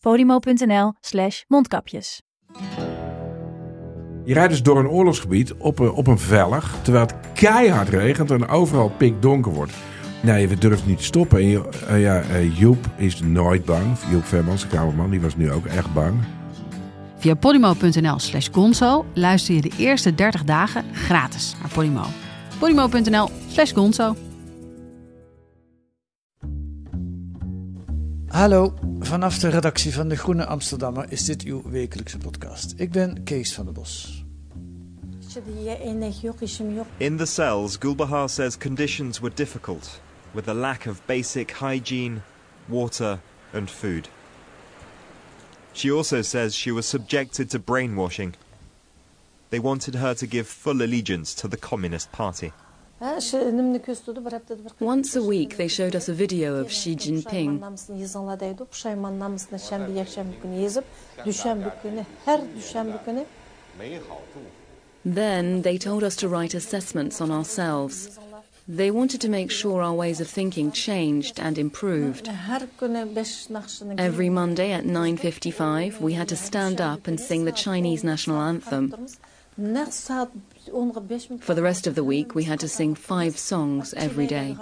podimo.nl slash mondkapjes. Je rijdt dus door een oorlogsgebied op een, op een vellig, terwijl het keihard regent en overal pikdonker wordt. Nee, we durven niet te stoppen. En je- eh, ja, eh, Joep is nooit bang. Joep Vermans, de kamerman, die was nu ook echt bang. Via podimo.nl slash gonzo luister je de eerste 30 dagen gratis naar Podimo. podimo.nl slash gonzo. Hallo, vanaf de redactie van De Groene Amsterdammer is dit uw wekelijkse podcast. Ik ben Kees van der Bos. In the cells, Gulbahar says conditions were difficult, with a lack of basic hygiene, water, and food. She also says she was subjected to brainwashing. They wanted her to give full allegiance to the Communist Party. Once a week, they showed us a video of Xi Jinping. Then they told us to write assessments on ourselves. They wanted to make sure our ways of thinking changed and improved. Every Monday at 9:55, we had to stand up and sing the Chinese national anthem. For the rest of the week, we had to sing five songs every day.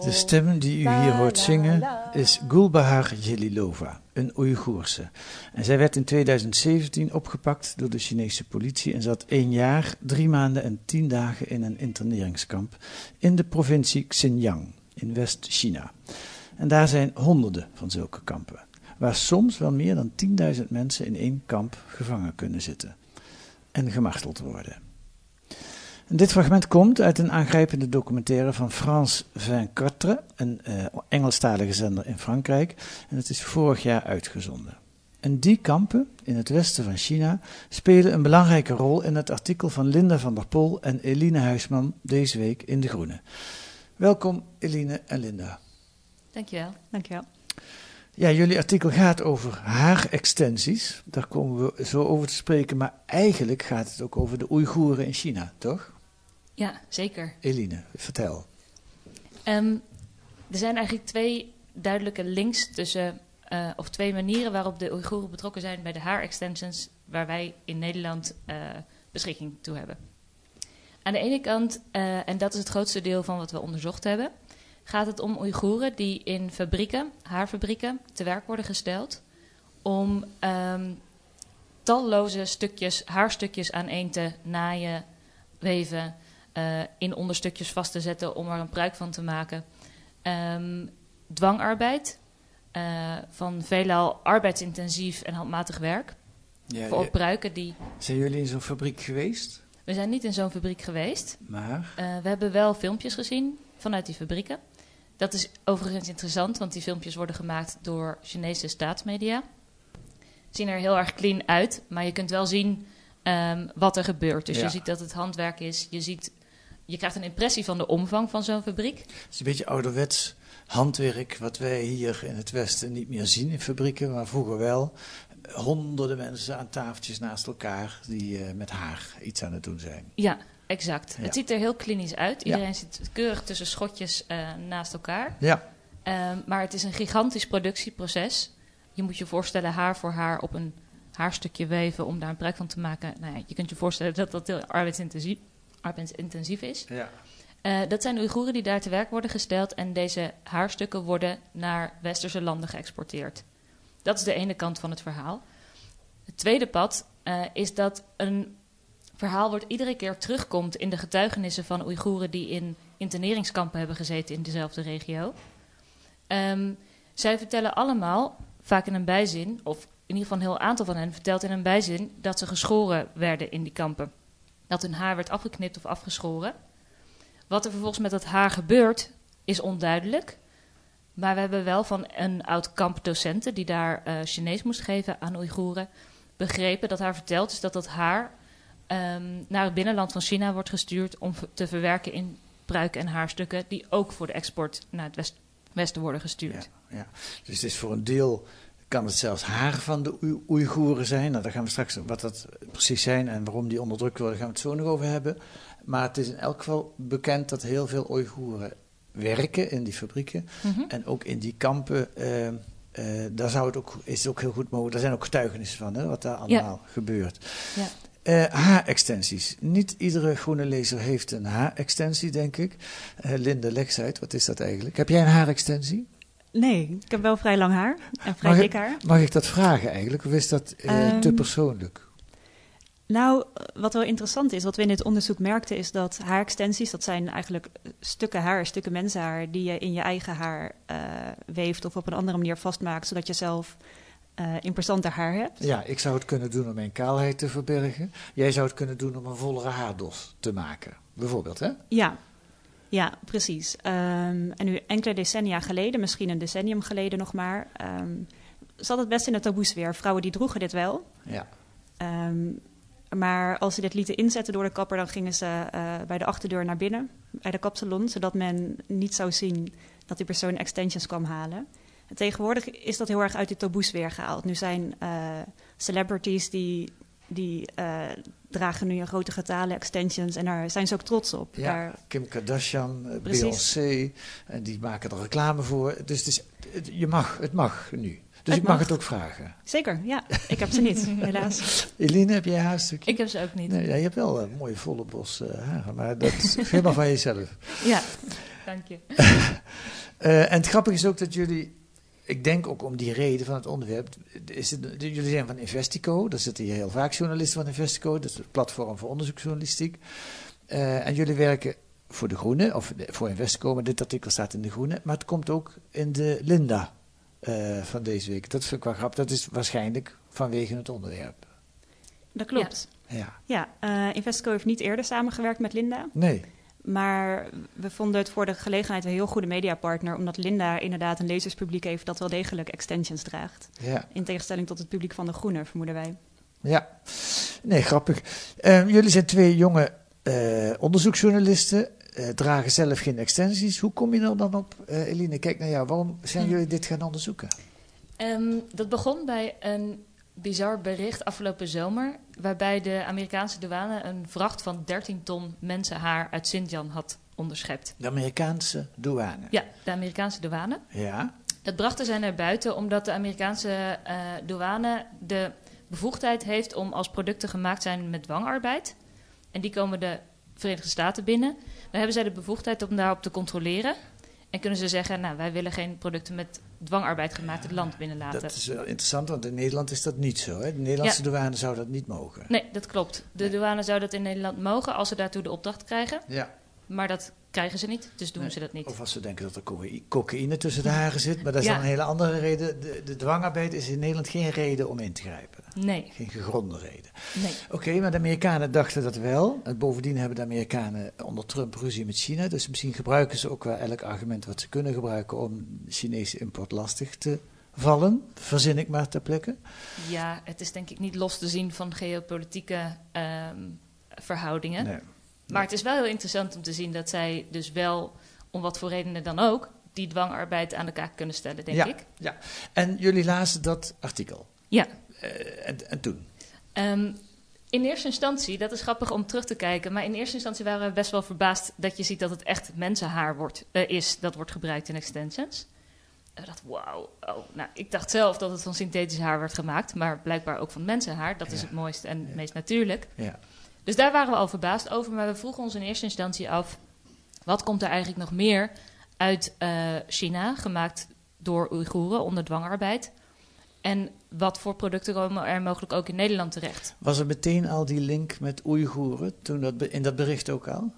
De stem die u hier hoort zingen is Gulbahar Jelilova, een Oeigoerse. En zij werd in 2017 opgepakt door de Chinese politie en zat één jaar, drie maanden en tien dagen in een interneringskamp in de provincie Xinjiang in West-China. En daar zijn honderden van zulke kampen, waar soms wel meer dan 10.000 mensen in één kamp gevangen kunnen zitten en gemarteld worden. En dit fragment komt uit een aangrijpende documentaire van France 24, een eh, Engelstalige zender in Frankrijk. En het is vorig jaar uitgezonden. En die kampen in het westen van China spelen een belangrijke rol in het artikel van Linda van der Pol en Eline Huisman deze week in De Groene. Welkom Eline en Linda. Dankjewel. Dankjewel. Ja, jullie artikel gaat over haarextensies. Daar komen we zo over te spreken. Maar eigenlijk gaat het ook over de Oeigoeren in China, toch? Ja, zeker. Eline, vertel. Ehm, er zijn eigenlijk twee duidelijke links tussen, eh, of twee manieren waarop de Oeigoeren betrokken zijn bij de haarextensions, waar wij in Nederland eh, beschikking toe hebben. Aan de ene kant, eh, en dat is het grootste deel van wat we onderzocht hebben, gaat het om Oeigoeren die in fabrieken, haarfabrieken, te werk worden gesteld om ehm, talloze stukjes, haarstukjes aaneen te naaien, weven, eh, in onderstukjes vast te zetten om er een pruik van te maken. Ehm, dwangarbeid, eh, van veelal arbeidsintensief en handmatig werk. Ja, voor ja. pruiken die... Zijn jullie in zo'n fabriek geweest? We zijn niet in zo'n fabriek geweest. Maar? Eh, we hebben wel filmpjes gezien vanuit die fabrieken. Dat is overigens interessant, want die filmpjes worden gemaakt door Chinese staatsmedia. Zien er heel erg clean uit, maar je kunt wel zien ehm, wat er gebeurt. Dus Ja. je ziet dat het handwerk is. Je, ziet, je krijgt een impressie van de omvang van zo'n fabriek. Het is een beetje ouderwets handwerk wat wij hier in het Westen niet meer zien in fabrieken, maar vroeger wel. Honderden mensen aan tafeltjes naast elkaar die eh, met haar iets aan het doen zijn. Ja, exact. Ja. Het ziet er heel klinisch uit. Ja. Iedereen zit keurig tussen schotjes eh, naast elkaar. Ja, Ehm, maar het is een gigantisch productieproces. Je moet je voorstellen haar voor haar op een haarstukje weven om daar een pruik van te maken. Nou ja, je kunt je voorstellen dat dat heel arbeidsintensief, arbeidsintensief is. ja. Eh, dat zijn Oeigoeren die daar te werk worden gesteld en deze haarstukken worden naar westerse landen geëxporteerd. Dat is de ene kant van het verhaal. Het tweede pad eh, is dat een verhaal wordt iedere keer terugkomt in de getuigenissen van Oeigoeren die in interneringskampen hebben gezeten in dezelfde regio. Ehm, zij vertellen allemaal, vaak in een bijzin, of in ieder geval een heel aantal van hen vertelt in een bijzin, dat ze geschoren werden in die kampen. Dat hun haar werd afgeknipt of afgeschoren Wat er vervolgens met dat haar gebeurt, is onduidelijk. Maar we hebben wel van een oud kampdocenten die daar uh, Chinees moest geven aan Oeigoeren, begrepen dat haar verteld is dat dat haar um, naar het binnenland van China wordt gestuurd om te verwerken in pruiken en haarstukken die ook voor de export naar het west westen worden gestuurd. Ja, ja, Dus het is voor een deel kan het zelfs haar van de Oeigoeren zijn. Nou, daar gaan we straks wat dat precies zijn en waarom die onderdrukt worden, gaan we het zo nog over hebben. Maar het is in elk geval bekend dat heel veel Oeigoeren werken in die fabrieken mhm. en ook in die kampen. Uh, uh, daar zou het ook, is het ook heel goed mogelijk. Er zijn ook getuigenissen van hè, wat daar allemaal gebeurt. Ja. Uh, H-extensies. Niet iedere groene lezer heeft een H-extensie, denk ik. Uh, Linde, leg uit, wat is dat eigenlijk? Heb jij een haarextensie? Nee, ik heb wel vrij lang haar en vrij dik haar. Mag ik dat vragen eigenlijk, of is dat uh, te persoonlijk? Nou, wat wel interessant is, wat we in dit onderzoek merkten, is dat haarextensies, dat zijn eigenlijk stukken haar, stukken mensenhaar, die je in je eigen haar weeft of op een andere manier vastmaakt, zodat je zelf uh, imposanter haar hebt. Ja, ik zou het kunnen doen om mijn kaalheid te verbergen. Jij zou het kunnen doen om een vollere haardos te maken, bijvoorbeeld, hè? Ja, ja precies. Um, en nu enkele decennia geleden, misschien een decennium geleden nog maar, um, zat het best in de taboesfeer. Vrouwen die droegen dit wel. Ja. Um, maar als ze dit lieten inzetten door de kapper, dan gingen ze uh, bij de achterdeur naar binnen, bij de kapsalon, zodat men niet zou zien dat die persoon extensions kwam halen tegenwoordig is dat heel erg uit de taboes weer gehaald. Nu zijn uh, celebrities die, die uh, dragen nu een grote getale extensions en daar zijn ze ook trots op. Ja, daar... Kim Kardashian, uh, Beyoncé, en die maken er reclame voor. Dus het, is, het, je mag, het mag nu. Dus ik mag. het ook vragen. Zeker, ja. Ik heb ze niet, helaas. Eline, heb jij haarstukje? Ik heb ze ook niet. Nee, ja, je hebt wel een mooie volle bos uh, haren, maar dat is helemaal van jezelf. Ja, dank je. uh, en het grappige is ook dat jullie ik denk ook om die reden van het onderwerp. Is het, jullie zijn van Investico, daar zitten hier heel vaak journalisten van Investico, dat is het platform voor onderzoeksjournalistiek. Uh, en jullie werken voor De Groene, of voor Investico, maar dit artikel staat in De Groene. Maar het komt ook in de Linda uh, van deze week. Dat vind ik wel grappig. Dat is waarschijnlijk vanwege het onderwerp. Dat klopt. Ja, ja. Uh, Investico heeft niet eerder samengewerkt met Linda. Nee. Maar we vonden het voor de gelegenheid een heel goede mediapartner, omdat Linda inderdaad een lezerspubliek heeft dat wel degelijk extensions draagt. Ja. In tegenstelling tot het publiek van de Groene, vermoeden wij. Ja, nee, grappig. Uh, jullie zijn twee jonge uh, onderzoeksjournalisten, uh, dragen zelf geen extensies. Hoe kom je er dan op, eh, Eline? Kijk naar jou, waarom zijn hm. jullie dit gaan onderzoeken? Um, dat begon bij een bizar bericht afgelopen zomer. Waarbij de Amerikaanse douane een vracht van 13 ton mensenhaar uit Xinjiang had onderschept. De Amerikaanse douane? Ja, de Amerikaanse douane. Ja. Dat brachten zij naar buiten omdat de Amerikaanse uh, douane de bevoegdheid heeft om als producten gemaakt zijn met dwangarbeid. En die komen de Verenigde Staten binnen. Dan hebben zij de bevoegdheid om daarop te controleren. En kunnen ze zeggen, nou, wij willen geen producten met dwangarbeid gemaakt het land binnenlaten. Dat is wel interessant, want in Nederland is dat niet zo. Hè? De Nederlandse douane zou dat niet mogen. Nee, dat klopt. De douane zou dat in Nederland mogen als ze daartoe de opdracht krijgen. Ja. Maar dat krijgen ze niet, dus doen ze dat niet. Of als ze denken dat er cocaïne tussen de haren zit, maar dat is dan een hele andere reden. De, de, dwangarbeid is in Nederland geen reden om in te grijpen. Nee. Geen gegronde reden. Nee. Oké, maar de Amerikanen dachten dat wel. En bovendien hebben de Amerikanen onder Trump ruzie met China, dus misschien gebruiken ze ook wel elk argument wat ze kunnen gebruiken om Chinese import lastig te vallen, verzin ik maar ter plekke. Ja, het is denk ik niet los te zien van geopolitieke um, verhoudingen. Nee. Maar het is wel heel interessant om te zien dat zij dus wel, om wat voor redenen dan ook, die dwangarbeid aan de kaak kunnen stellen, denk ik. Ja, en jullie lazen dat artikel? Ja. Uh, en, en, toen? Um, in eerste instantie, dat is grappig om terug te kijken, maar in eerste instantie waren we best wel verbaasd dat je ziet dat het echt mensenhaar wordt, uh, is dat wordt gebruikt in extensions. En we dachten, wauw, oh, nou, ik dacht zelf dat het van synthetisch haar werd gemaakt, maar blijkbaar ook van mensenhaar. Dat is het mooiste en ja. meest natuurlijk. Ja. Dus daar waren we al verbaasd over. Maar we vroegen ons in eerste instantie af: wat komt er eigenlijk nog meer uit uh, China, gemaakt door Oeigoeren onder dwangarbeid? En wat voor producten komen er mogelijk ook in Nederland terecht? Was er meteen al die link met Oeigoeren toen dat in dat bericht ook al?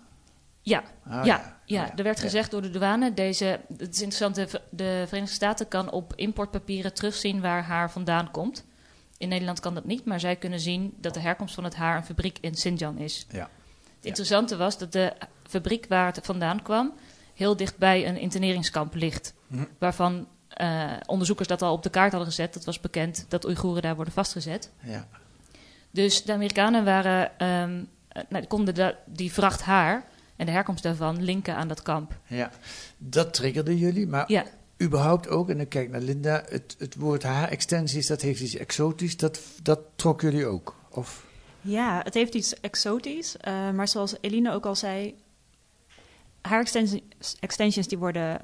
Ja, ah, ja, ja. ja. Ah, er werd gezegd door de douane, deze, het is interessant, de, de Verenigde Staten kan op importpapieren terugzien waar haar vandaan komt. In Nederland kan dat niet, maar zij kunnen zien dat de herkomst van het haar een fabriek in Xinjiang is. Ja. Het interessante was dat de fabriek waar het vandaan kwam heel dichtbij een interneringskamp ligt. Hm. Waarvan uh, onderzoekers dat al op de kaart hadden gezet. Dat was bekend dat Oeigoeren daar worden vastgezet. Ja. Dus de Amerikanen waren, um, nou, konden die vracht haar en de herkomst daarvan linken aan dat kamp. Ja, dat triggerde jullie, maar ja. Überhaupt ook, en dan kijk naar Linda, het, het woord haar-extensies, dat heeft iets exotisch, dat, dat trok jullie ook? Of? Ja, het heeft iets exotisch, uh, maar zoals Eline ook al zei, haar extensions die worden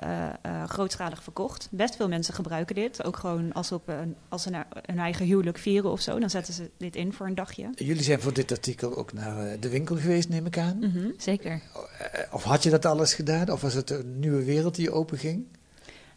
uh, grootschalig verkocht. Best veel mensen gebruiken dit. Ook gewoon als, op een, als ze een eigen huwelijk vieren of zo. Dan zetten ze dit in voor een dagje. Jullie zijn voor dit artikel ook naar de winkel geweest, neem ik aan. Mm zeker. Of had je dat alles gedaan? Of was het een nieuwe wereld die openging?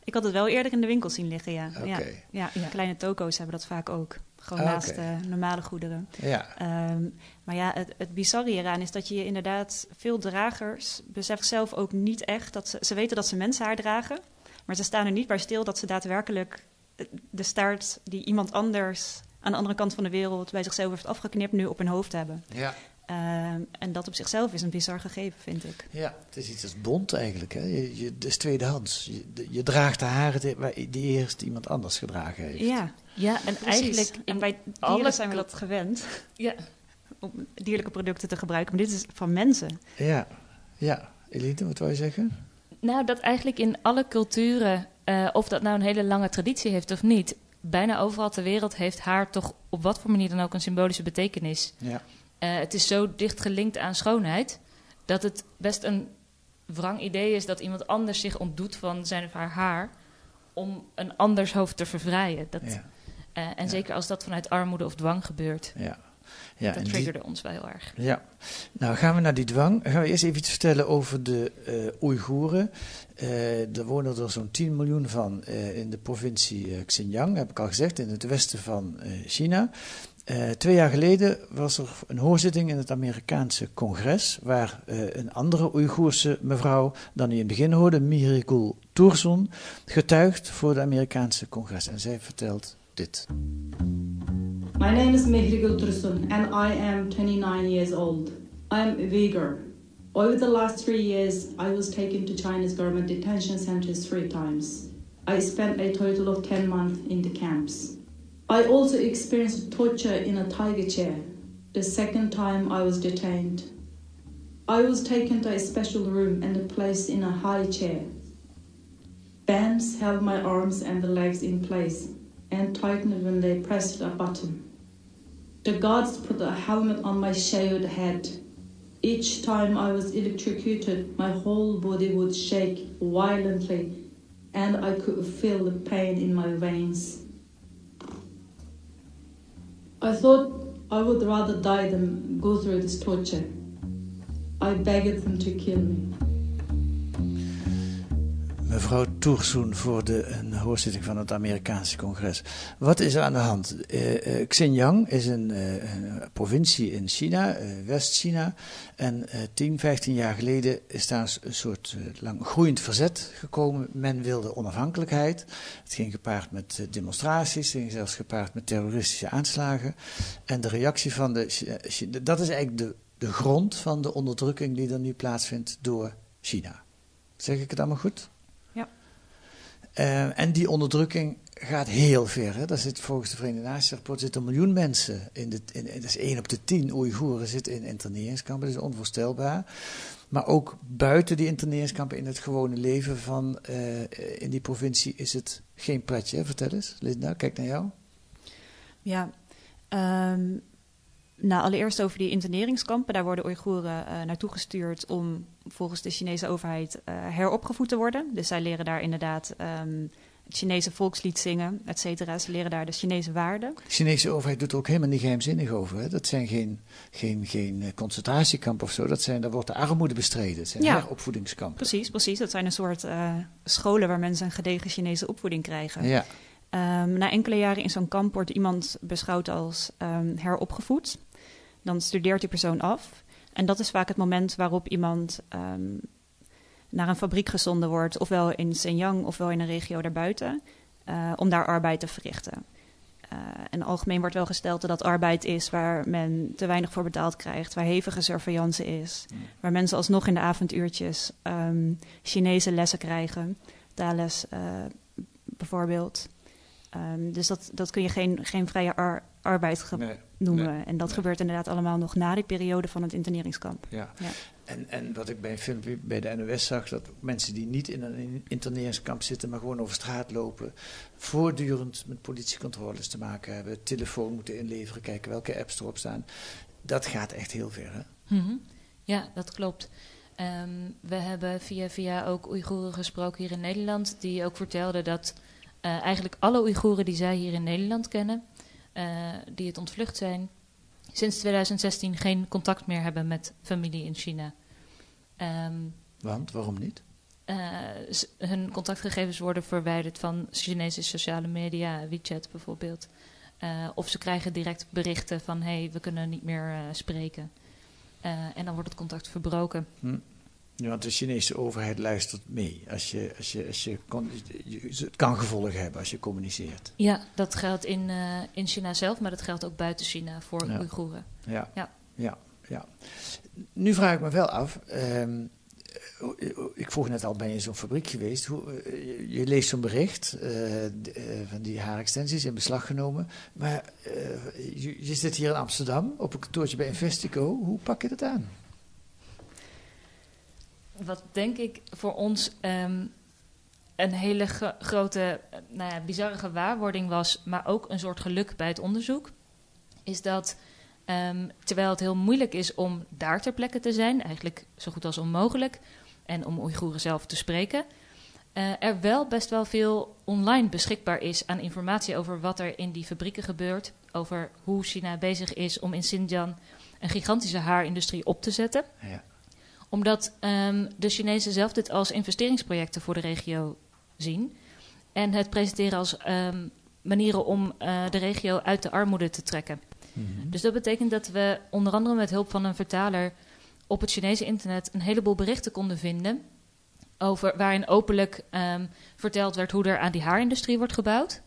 Ik had het wel eerder in de winkel zien liggen, ja. Ja, ja, ja, kleine toko's hebben dat vaak ook. Gewoon ah, naast normale goederen. Ja. Ehm, maar ja, het, het bizarre hieraan is dat je inderdaad... Veel dragers beseffen zelf ook niet echt... dat ze, ze weten dat ze mensenhaar dragen... maar ze staan er niet bij stil dat ze daadwerkelijk... Eh, de staart die iemand anders aan de andere kant van de wereld... bij zichzelf heeft afgeknipt, nu op hun hoofd hebben. Ja. Ehm, en dat op zichzelf is een bizar gegeven, vind ik. Ja, het is iets als bont eigenlijk. Hè? Je, je, het is tweedehands. Je, je draagt de haren die eerst iemand anders gedragen heeft. Ja, ja en eigenlijk... En bij dieren zijn we dat gewend. Ja. Om dierlijke producten te gebruiken. Maar dit is van mensen. Ja, ja. Elite, wat wil je zeggen? Nou, dat eigenlijk in alle culturen... Uh, of dat nou een hele lange traditie heeft of niet... bijna overal ter wereld heeft haar toch op wat voor manier dan ook een symbolische betekenis. Ja. Uh, het is zo dicht gelinkt aan schoonheid dat het best een wrang idee is dat iemand anders zich ontdoet van zijn of haar haar om een anders hoofd te vervrijen. Dat, ja. uh, en ja. zeker als dat vanuit armoede of dwang gebeurt. Ja. Ja, dat triggerde die... ons wel heel erg. Ja, nou gaan we naar die dwang. Gaan we eerst even iets vertellen over de uh, Oeigoeren. Uh, er wonen er zo'n 10 miljoen van uh, in de provincie Xinjiang, heb ik al gezegd, in het westen van China. Uh, twee jaar geleden was er een hoorzitting in het Amerikaanse congres, waar uh, een andere Oeigoerse mevrouw, dan u in het begin hoorde, Mirigul Tursun, getuigt voor het Amerikaanse congres. En zij vertelt dit. My name is Mihrigul Tursun and I am 29 years old. I am a Uyghur. Over the last three years, I was taken to China's government detention centers three times. I spent a total of 10 months in the camps. I also experienced torture in a tiger chair the second time I was detained. I was taken to a special room and placed in a high chair. Bands held my arms and the legs in place and tightened when they pressed a button. The guards put a helmet on my shaved head. Each time I was electrocuted, my whole body would shake violently and I could feel the pain in my veins. I thought I would rather die than go through this torture. I begged them to kill me. Mevrouw Toersoen voor de een hoorzitting van het Amerikaanse congres. Wat is er aan de hand? Uh, uh, Xinjiang is een, uh, een, provincie in China, West-China. En 10, 15 jaar geleden is daar een soort lang groeiend verzet gekomen. Men wilde onafhankelijkheid. Het ging gepaard met demonstraties, het ging zelfs gepaard met terroristische aanslagen. En de reactie van de. Dat is eigenlijk de, de grond van de onderdrukking die er nu plaatsvindt door China. Zeg ik het allemaal goed? Uh, en die onderdrukking gaat heel ver. Hè. Daar zit volgens de Verenigde Naties rapport zitten een miljoen mensen. In de, in, dat is één op de tien Oeigoeren zitten in interneringskampen. Dat is onvoorstelbaar. Maar ook buiten die interneringskampen in het gewone leven van uh, in die provincie is het geen pretje. Vertel eens, Linda, kijk naar jou. Ja, um, nou, allereerst over die interneringskampen. Daar worden Oeigoeren uh, naartoe gestuurd om volgens de Chinese overheid uh, heropgevoed te worden. Dus zij leren daar inderdaad um, het Chinese volkslied zingen, et cetera. Ze leren daar de Chinese waarden. De Chinese overheid doet er ook helemaal niet geheimzinnig over. Hè? Dat zijn geen, geen, geen eh, concentratiekampen of zo. Dat zijn, daar wordt de armoede bestreden. Het zijn ja, heropvoedingskampen. Precies, precies. Dat zijn een soort uh, scholen waar mensen een gedegen Chinese opvoeding krijgen. Ja. Um, na enkele jaren in zo'n kamp wordt iemand beschouwd als um, heropgevoed. Dan studeert die persoon af. En dat is vaak het moment waarop iemand um, naar een fabriek gezonden wordt, ofwel in Xinjiang ofwel in een regio daarbuiten, uh, om daar arbeid te verrichten. Uh, en algemeen wordt wel gesteld dat dat arbeid is waar men te weinig voor betaald krijgt, waar hevige surveillance is, waar mensen alsnog in de avonduurtjes um, Chinese lessen krijgen, taalles uh, bijvoorbeeld. Um, dus dat, dat kun je geen, geen vrije ar arbeid noemen. en dat gebeurt inderdaad allemaal nog na die periode van het interneringskamp. Ja. ja. En, en wat ik bij een filmpje bij de NOS zag, dat mensen die niet in een interneringskamp zitten, maar gewoon over straat lopen, voortdurend met politiecontroles te maken hebben, telefoon moeten inleveren, kijken welke apps erop staan. Dat gaat echt heel ver. Hè? Mm -hmm. Ja, dat klopt. Um, we hebben via via ook Oeigoeren gesproken hier in Nederland, die ook vertelden dat uh, eigenlijk alle Oeigoeren die zij hier in Nederland kennen, uh, die het ontvlucht zijn, sinds 2016 geen contact meer hebben met familie in China. Um, Want, waarom niet? Uh, hun contactgegevens worden verwijderd van Chinese sociale media, WeChat bijvoorbeeld. Of ze krijgen direct berichten van hé, hey, we kunnen niet meer spreken. en dan wordt het contact verbroken. Hm. Ja, want de Chinese overheid luistert mee. Als je, als je, als je, het kan gevolgen hebben als je communiceert. Ja, dat geldt in, in China zelf, maar dat geldt ook buiten China voor ja. Oeigoeren. Ja. Ja. ja, ja. Nu vraag ik me wel af. Um, ik vroeg net al, ben je in zo'n fabriek geweest? Hoe, uh, je leest zo'n bericht uh, uh, van die haarextensies in beslag genomen. Maar je, je, zit hier in Amsterdam op een kantoortje bij Investico. Hoe pak je dat aan? Wat denk ik voor ons um, een hele grote, nou ja, bizarre gewaarwording was, maar ook een soort geluk bij het onderzoek, is dat Um, terwijl het heel moeilijk is om daar ter plekke te zijn, eigenlijk zo goed als onmogelijk, en om Oeigoeren zelf te spreken, uh, er wel best wel veel online beschikbaar is aan informatie over wat er in die fabrieken gebeurt, over hoe China bezig is om in Xinjiang een gigantische haarindustrie op te zetten. Ja. Omdat um, de Chinezen zelf dit als investeringsprojecten voor de regio zien en het presenteren als um, manieren om uh, de regio uit de armoede te trekken. Mhm. Dus dat betekent dat we onder andere met hulp van een vertaler op het Chinese internet een heleboel berichten konden vinden. Over, waarin openlijk um, verteld werd hoe er aan die haarindustrie wordt gebouwd.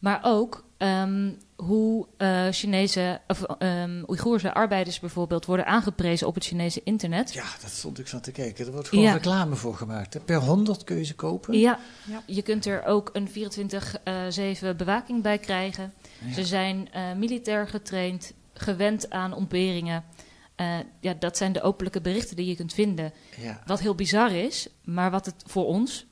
Maar ook um, hoe uh, Chinese, of um, Oeigoerse arbeiders bijvoorbeeld worden aangeprezen op het Chinese internet. Ja, dat stond ik van te kijken. Er wordt gewoon ja. reclame voor gemaakt. Hè? Per 100 kun je ze kopen. Ja. ja. je kunt er ook een 24-7 uh, bewaking bij krijgen. Ja. Ze zijn uh, militair getraind, gewend aan ontberingen. Uh, ja, dat zijn de openlijke berichten die je kunt vinden. Ja. Wat heel bizar is, maar wat het voor ons,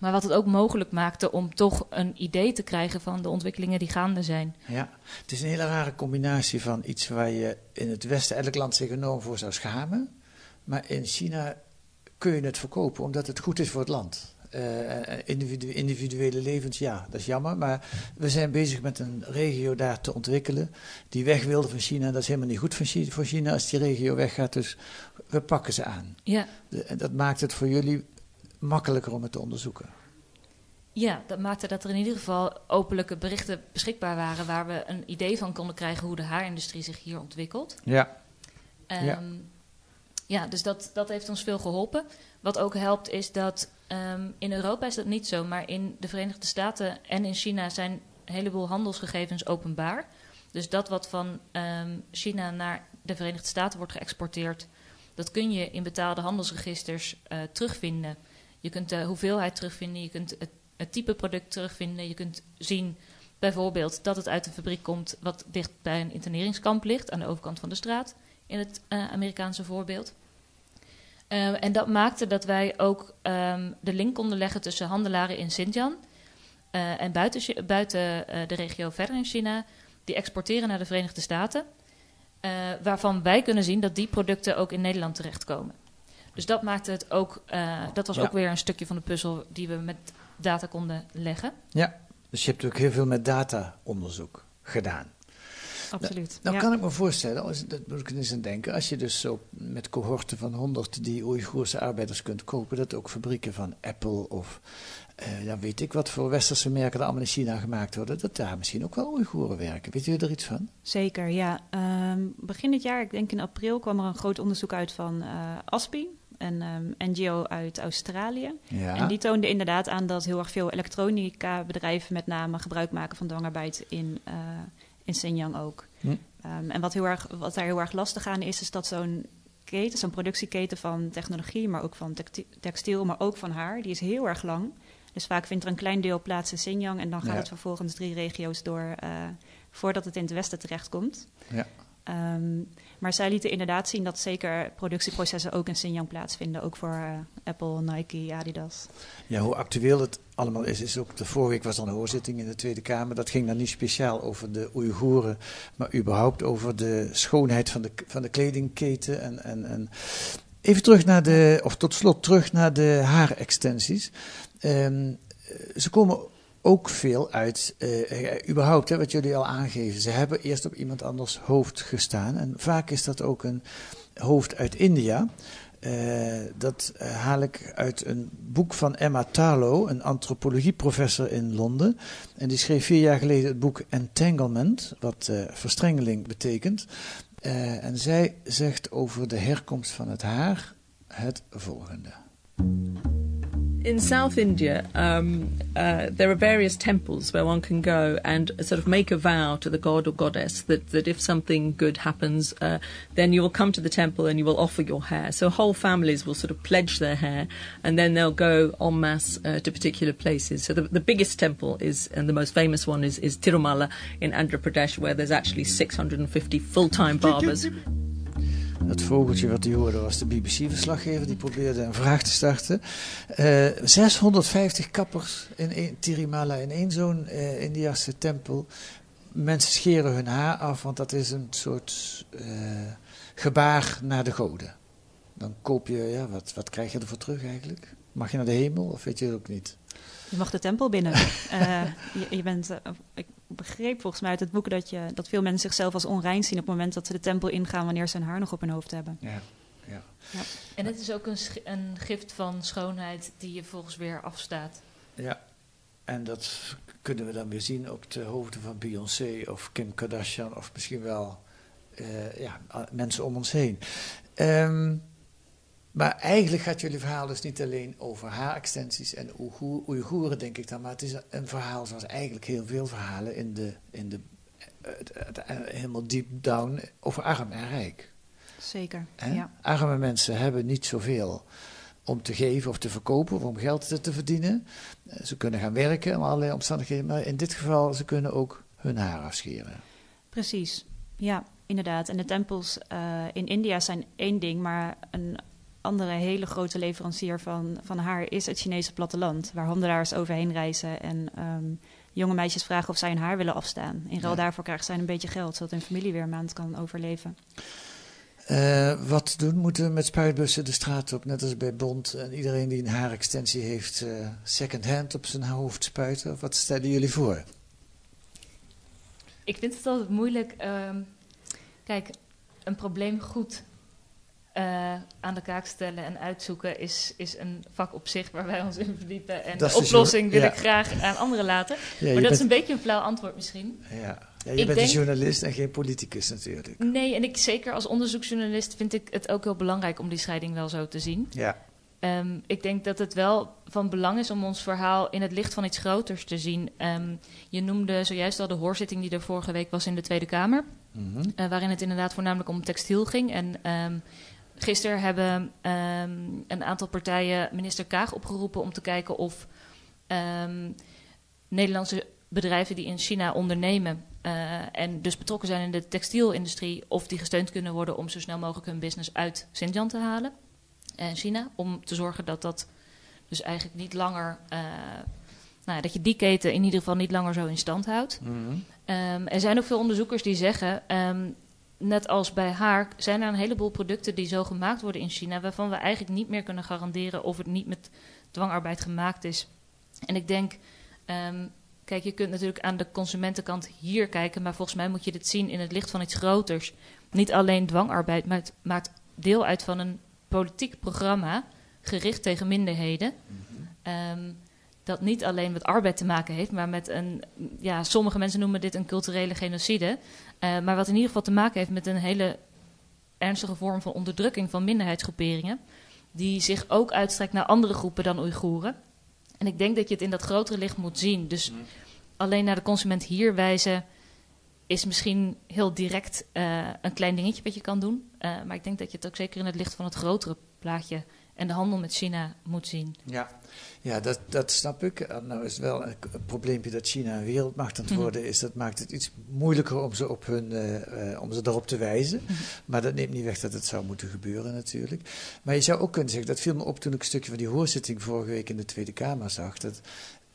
maar wat het ook mogelijk maakte om toch een idee te krijgen van de ontwikkelingen die gaande zijn. Ja, het is een hele rare combinatie van iets waar je in het Westen elk land zich enorm voor zou schamen. Maar in China kun je het verkopen omdat het goed is voor het land. Uh, individu individuele levens, ja, dat is jammer. Maar we zijn bezig met een regio daar te ontwikkelen. Die weg wilde van China. Dat is helemaal niet goed voor China als die regio weggaat. Dus we pakken ze aan. Ja. En dat maakt het voor jullie makkelijker om het te onderzoeken. Ja, dat maakte dat er in ieder geval openlijke berichten beschikbaar waren. waar we een idee van konden krijgen hoe de haarindustrie zich hier ontwikkelt. Ja. Um, ja. ja, dus dat, dat heeft ons veel geholpen. Wat ook helpt is dat um, in Europa is dat niet zo, maar in de Verenigde Staten en in China zijn een heleboel handelsgegevens openbaar. Dus dat wat van um, China naar de Verenigde Staten wordt geëxporteerd, dat kun je in betaalde handelsregisters uh, terugvinden. Je kunt de hoeveelheid terugvinden, je kunt het, het type product terugvinden, je kunt zien bijvoorbeeld dat het uit een fabriek komt wat dicht bij een interneringskamp ligt aan de overkant van de straat, in het uh, Amerikaanse voorbeeld. Uh, en dat maakte dat wij ook um, de link konden leggen tussen handelaren in Xinjiang en buiten, buiten de regio verder in China, die exporteren naar de Verenigde Staten, waarvan wij kunnen zien dat die producten ook in Nederland terechtkomen. Dus dat maakte het ook, dat was ja. ook weer een stukje van de puzzel die we met data konden leggen. Ja, dus je hebt ook heel veel met data-onderzoek gedaan. Absoluut. Nou, nou ja. kan ik me voorstellen, als, dat moet ik eens aan denken, als je dus zo met cohorten van 100 die Oeigoerse arbeiders kunt kopen, dat ook fabrieken van Apple of uh, ja, weet ik wat voor westerse merken er allemaal in China gemaakt worden, dat daar misschien ook wel Oeigoeren werken. Weet u er iets van? Zeker, ja. Um, begin dit jaar, ik denk in april, kwam er een groot onderzoek uit van uh, ASPI. Een ehm, NGO uit Australië. Ja. En die toonde inderdaad aan dat heel erg veel elektronica bedrijven met name gebruik maken van dwangarbeid in, uh, in Xinjiang ook. Hm. Ehm, en wat, heel erg, wat daar heel erg lastig aan is, is dat zo'n keten, zo'n productieketen van technologie, maar ook van textiel, maar ook van haar, die is heel erg lang. Dus vaak vindt er een klein deel plaats in Xinjiang en dan gaat het vervolgens drie regio's door uh, voordat het in het westen terechtkomt. Ja. Um, maar zij lieten inderdaad zien dat zeker productieprocessen ook in Xinjiang plaatsvinden. Ook voor uh, Apple, Nike, Adidas. Ja, hoe actueel het allemaal is, is ook... De vorige week was er een hoorzitting in de Tweede Kamer. Dat ging dan niet speciaal over de Oeigoeren... maar überhaupt over de schoonheid van de, van de kledingketen. En, en, en even terug naar de... of tot slot terug naar de haarextensies. Um, ze komen ook veel uit, uh, überhaupt, hè, wat jullie al aangeven. Ze hebben eerst op iemand anders hoofd gestaan. En vaak is dat ook een hoofd uit India. Uh, dat haal ik uit een boek van Emma Tarlow, een antropologieprofessor in Londen. En die schreef vier jaar geleden het boek Entanglement, wat verstrengeling betekent. en zij zegt over de herkomst van het haar het volgende. In South India, um, uh, there are various temples where one can go and sort of make a vow to the god or goddess that, that if something good happens, uh, then you will come to the temple and you will offer your hair. So whole families will sort of pledge their hair and then they'll go en masse uh, to particular places. So the, the biggest temple is, and the most famous one is, is Tirumala in Andhra Pradesh, where there's actually 650 full time barbers. Het vogeltje wat u hoorde was de BBC-verslaggever. Die probeerde een vraag te starten. Uh, eh, 650 kappers in Tirimala in één zo'n uh, Indiase tempel. Mensen scheren hun haar af, want dat is een soort uh, gebaar naar de goden. Dan koop je, ja, wat, wat krijg je ervoor terug eigenlijk? Mag je naar de hemel of weet je het ook niet? Je mag de tempel binnen. je, je, bent, ik begreep volgens mij uit het boek dat, je, dat veel mensen zichzelf als onrein zien op het moment dat ze de tempel ingaan wanneer ze hun haar nog op hun hoofd hebben. Ja. Ja. ja. En het is ook een, een gift van schoonheid die je volgens weer afstaat. Ja, en dat kunnen we dan weer zien op de hoofden van Beyoncé of Kim Kardashian of misschien wel uh, ja, mensen om ons heen. Um, maar eigenlijk gaat jullie verhaal dus niet alleen over haar-extensies en Oeigoeren, denk ik dan. Maar het is een verhaal zoals eigenlijk heel veel verhalen in de, in de, helemaal deep down over arm en rijk. Zeker, ja. Arme mensen hebben niet zoveel om te geven of te verkopen of om geld te, verdienen. Eh, ze kunnen gaan werken om allerlei omstandigheden, maar in dit geval ze kunnen ook hun haar afscheren. Precies, ja, inderdaad. En de tempels uh, in India zijn één ding, maar een andere hele grote leverancier van, van haar is het Chinese platteland. Waar handelaars overheen reizen en um, jonge meisjes vragen of zij hun haar willen afstaan. In ruil daarvoor krijgen zij een beetje geld, zodat hun familie weer een maand kan overleven. Uh, wat doen? Moeten we met spuitbussen de straat op, net als bij Bond. En iedereen die een haarextensie heeft, uh, second hand op zijn hoofd spuiten? Of wat stellen jullie voor? Ik vind het altijd moeilijk. Uh, kijk, een probleem goed uh, aan de kaak stellen en uitzoeken is, is een vak op zich waar wij ons in verdiepen. En de oplossing wil ik graag aan anderen laten. maar dat is een beetje een flauw antwoord misschien. Ja, ja je bent een journalist en geen politicus natuurlijk. Nee, en ik zeker als onderzoeksjournalist vind ik het ook heel belangrijk om die scheiding wel zo te zien. Ja. Um, ik denk dat het wel van belang is om ons verhaal in het licht van iets groters te zien. Um, je noemde zojuist al de hoorzitting die er vorige week was in de Tweede Kamer. Mm -hmm. uh, waarin het inderdaad voornamelijk om textiel ging. En um, Gisteren hebben um, een aantal partijen minister Kaag opgeroepen om te kijken of um, Nederlandse bedrijven die in China ondernemen uh, en dus betrokken zijn in de textielindustrie, of die gesteund kunnen worden om zo snel mogelijk hun business uit Xinjiang te halen en China, om te zorgen dat dat dus eigenlijk niet langer, uh, nou, dat je die keten in ieder geval niet langer zo in stand houdt. Mm -hmm. um, er zijn ook veel onderzoekers die zeggen net als bij haar, zijn er een heleboel producten die zo gemaakt worden in China, waarvan we eigenlijk niet meer kunnen garanderen of het niet met dwangarbeid gemaakt is. En ik denk, um, kijk, je kunt natuurlijk aan de consumentenkant hier kijken, maar volgens mij moet je dit zien in het licht van iets groters. Niet alleen dwangarbeid, maar het maakt deel uit van een politiek programma gericht tegen minderheden. Um, dat niet alleen met arbeid te maken heeft, maar met een, ja, sommige mensen noemen dit een culturele genocide. Uh, maar wat in ieder geval te maken heeft met een hele ernstige vorm van onderdrukking van minderheidsgroeperingen. die zich ook uitstrekt naar andere groepen dan Oeigoeren. En ik denk dat je het in dat grotere licht moet zien. Dus mm. alleen naar de consument hier wijzen is misschien heel direct uh, een klein dingetje wat je kan doen. Uh, maar ik denk dat je het ook zeker in het licht van het grotere plaatje en de handel met China moet zien. Ja, ja dat, dat snap ik. Nou is wel een, probleempje dat China een wereldmacht aan het mhm. worden is. Dat maakt het iets moeilijker om ze, op hun, uh, om ze daarop te wijzen. Mhm. Maar dat neemt niet weg dat het zou moeten gebeuren natuurlijk. Maar je zou ook kunnen zeggen, dat viel me op toen ik een stukje van die hoorzitting vorige week in de Tweede Kamer zag. Dat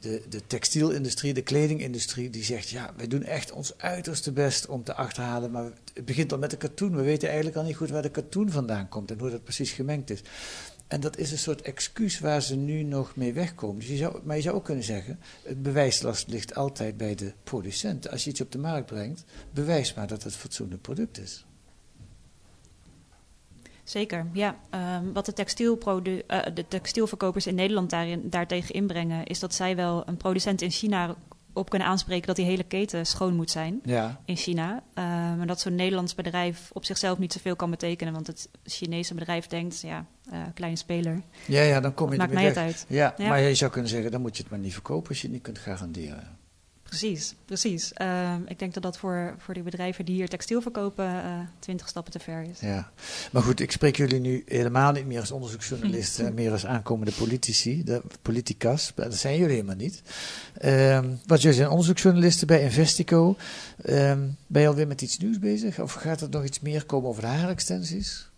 de, de textielindustrie, de kledingindustrie, die zegt: ja, wij doen echt ons uiterste best om te achterhalen. Maar het begint al met de katoen. We weten eigenlijk al niet goed waar de katoen vandaan komt en hoe dat precies gemengd is. En dat is een soort excuus waar ze nu nog mee wegkomen. Dus je zou, maar je zou ook kunnen zeggen: het bewijslast ligt altijd bij de producent. Als je iets op de markt brengt, bewijs maar dat het fatsoenlijk product is. Zeker, ja. Um, wat de, uh, de textielverkopers in Nederland daarin, daartegen inbrengen, is dat zij wel een producent in China op kunnen aanspreken dat die hele keten schoon moet zijn ja. in China. Um, maar dat zo'n Nederlands bedrijf op zichzelf niet zoveel kan betekenen, want het Chinese bedrijf denkt, ja, uh, kleine speler. Ja, ja, dan kom je Maakt mij het uit. Ja, ja, maar je zou kunnen zeggen, dan moet je het maar niet verkopen als je het niet kunt garanderen. Precies, precies. Uh, ik denk dat dat voor, voor die bedrijven die hier textiel verkopen uh, twintig stappen te ver is. Ja, maar goed, ik spreek jullie nu helemaal niet meer als onderzoeksjournalisten, meer als aankomende politici, de politicas. Dat zijn jullie helemaal niet. Uh, wat jullie zijn onderzoeksjournalisten bij Investico. Ehm, ben je alweer met iets nieuws bezig? Of gaat er nog iets meer komen over de haarextensies?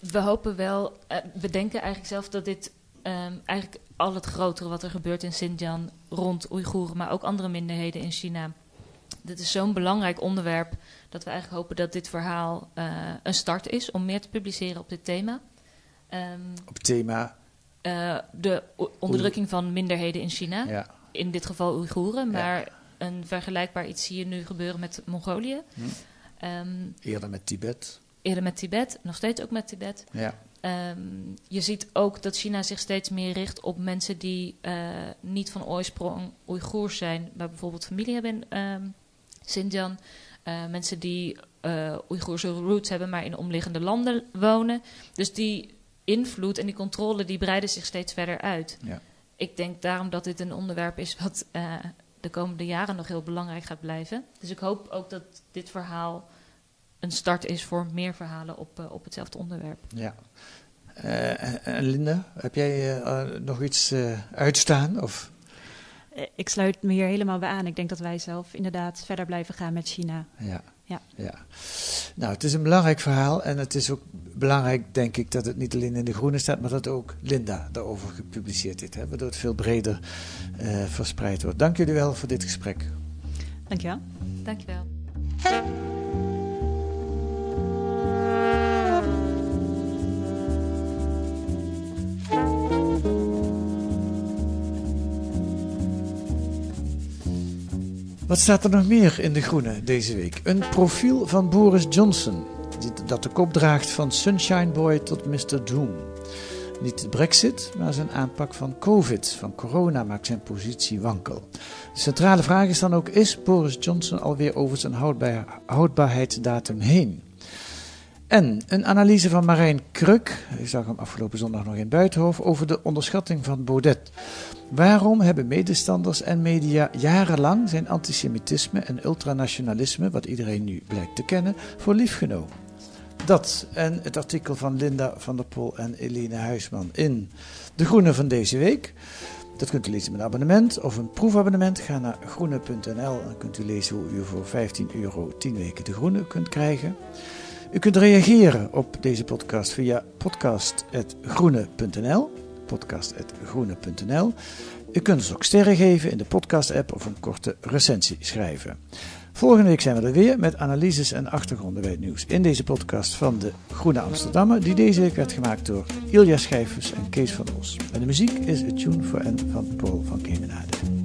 We hopen wel, uh, we denken eigenlijk zelf dat dit um, eigenlijk al het grotere wat er gebeurt in Xinjiang rond Oeigoeren, maar ook andere minderheden in China. Dit is zo'n belangrijk onderwerp dat we eigenlijk hopen dat dit verhaal uh, een start is om meer te publiceren op dit thema. Um, op thema? Uh, de onderdrukking van minderheden in China. Ja. In dit geval Oeigoeren, maar ja. een vergelijkbaar iets zie je nu gebeuren met Mongolië. Hm. Um, eerder met Tibet. Eerder met Tibet, nog steeds ook met Tibet. Ja. Um, je ziet ook dat China zich steeds meer richt op mensen die uh, niet van oorsprong Oeigoers zijn, maar bijvoorbeeld familie hebben in um, Xinjiang. Uh, mensen die uh, Oeigoerse roots hebben, maar in omliggende landen wonen. Dus die invloed en die controle die breiden zich steeds verder uit. Ja. Ik denk daarom dat dit een onderwerp is wat de komende jaren nog heel belangrijk gaat blijven. Dus ik hoop ook dat dit verhaal een start is voor meer verhalen op, uh, op hetzelfde onderwerp. Ja. Uh, en Linda, heb jij uh, nog iets uitstaan? Of? Ik sluit me hier helemaal bij aan. Ik denk dat wij zelf inderdaad verder blijven gaan met China. Ja. Ja. ja. Nou, het is een belangrijk verhaal en het is ook belangrijk, denk ik, dat het niet alleen in de Groene staat, maar dat ook Linda daarover gepubliceerd heeft, hè, waardoor het veel breder verspreid wordt. Dank jullie wel voor dit gesprek. Dank je wel. Dank je wel. Wat staat er nog meer in De Groene deze week? Een profiel van Boris Johnson, dat de kop draagt van Sunshine Boy tot Mr. Doom. Niet de brexit, maar zijn aanpak van covid, van corona, maakt zijn positie wankel. De centrale vraag is dan ook, is Boris Johnson alweer over zijn houdbaar, houdbaarheidsdatum heen? En een analyse van Marijn Kruk, ik zag hem afgelopen zondag nog in Buitenhof, over de onderschatting van Baudet. Waarom hebben medestanders en media jarenlang zijn antisemitisme en ultranationalisme, wat iedereen nu blijkt te kennen, voor lief genomen? Dat en het artikel van Linda van der Pol en Eline Huisman in De Groene van deze week. Dat kunt u lezen met een abonnement of een proefabonnement. Ga naar groene.nl en kunt u lezen hoe u voor 15 euro 10 weken De Groene kunt krijgen. U kunt reageren op deze podcast via podcast.groene.nl podcast.groene.nl U kunt ons ook sterren geven in de podcast-app of een korte recensie schrijven. Volgende week zijn we er weer met analyses en achtergronden bij het nieuws in deze podcast van de Groene Amsterdammer, die deze week werd gemaakt door Ilja Schijfers en Kees van Os. En de muziek is A Tune for N van Paul van Kemenade.